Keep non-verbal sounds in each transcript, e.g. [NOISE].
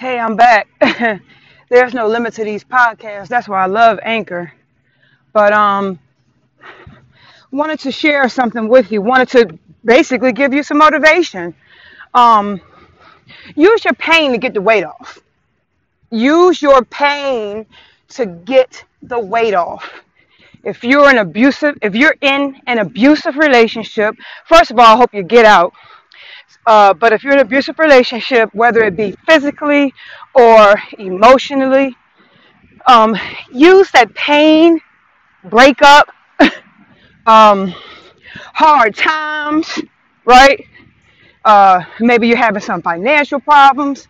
Hey, I'm back. [LAUGHS] There's no limit to these podcasts. That's why I love Anchor. But um wanted to share something with you. Wanted to basically give you some motivation. Um use your pain to get the weight off. Use your pain to get the weight off. If you're an abusive if you're in an abusive relationship, first of all, I hope you get out. Uh, but if you're in an abusive relationship, whether it be physically or emotionally, um, use that pain, breakup, [LAUGHS] um, hard times, right? Uh, maybe you're having some financial problems.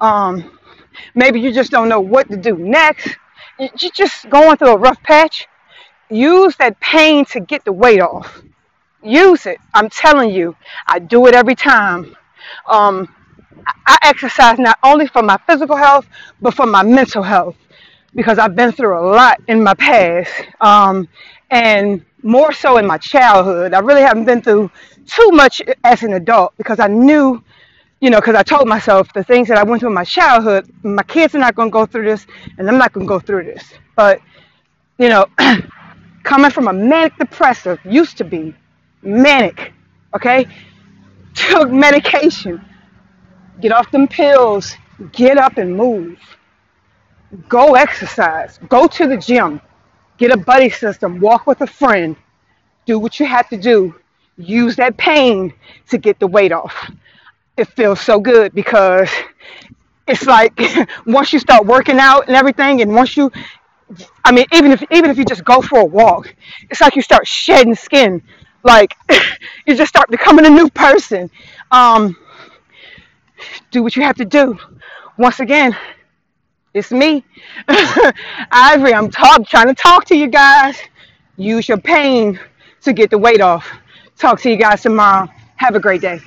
Um, maybe you just don't know what to do next. You- You're just going through a rough patch. Use that pain to get the weight off. Use it. I'm telling you, I do it every time. Um, I exercise not only for my physical health, but for my mental health because I've been through a lot in my past, um, and more so in my childhood. I really haven't been through too much as an adult because I knew, you know, because I told myself the things that I went through in my childhood, my kids are not going to go through this, and I'm not going to go through this. But, you know, [CLEARS THROAT] coming from a manic depressive, used to be manic, okay? [LAUGHS] Took medication, get off them pills, get up and move. Go exercise, go to the gym, get a buddy system, walk with a friend, do what you have to do. Use that pain to get the weight off. It feels so good because it's like [LAUGHS] once you start working out and everything, and once you, I mean, even if even if you just go for a walk, it's like you start shedding skin, like [LAUGHS] you just start becoming a new person. Um, do what you have to do. Once again, it's me, [LAUGHS] Ivory. I'm talk, trying to talk to you guys. Use your pain to get the weight off. Talk to you guys tomorrow. Have a great day.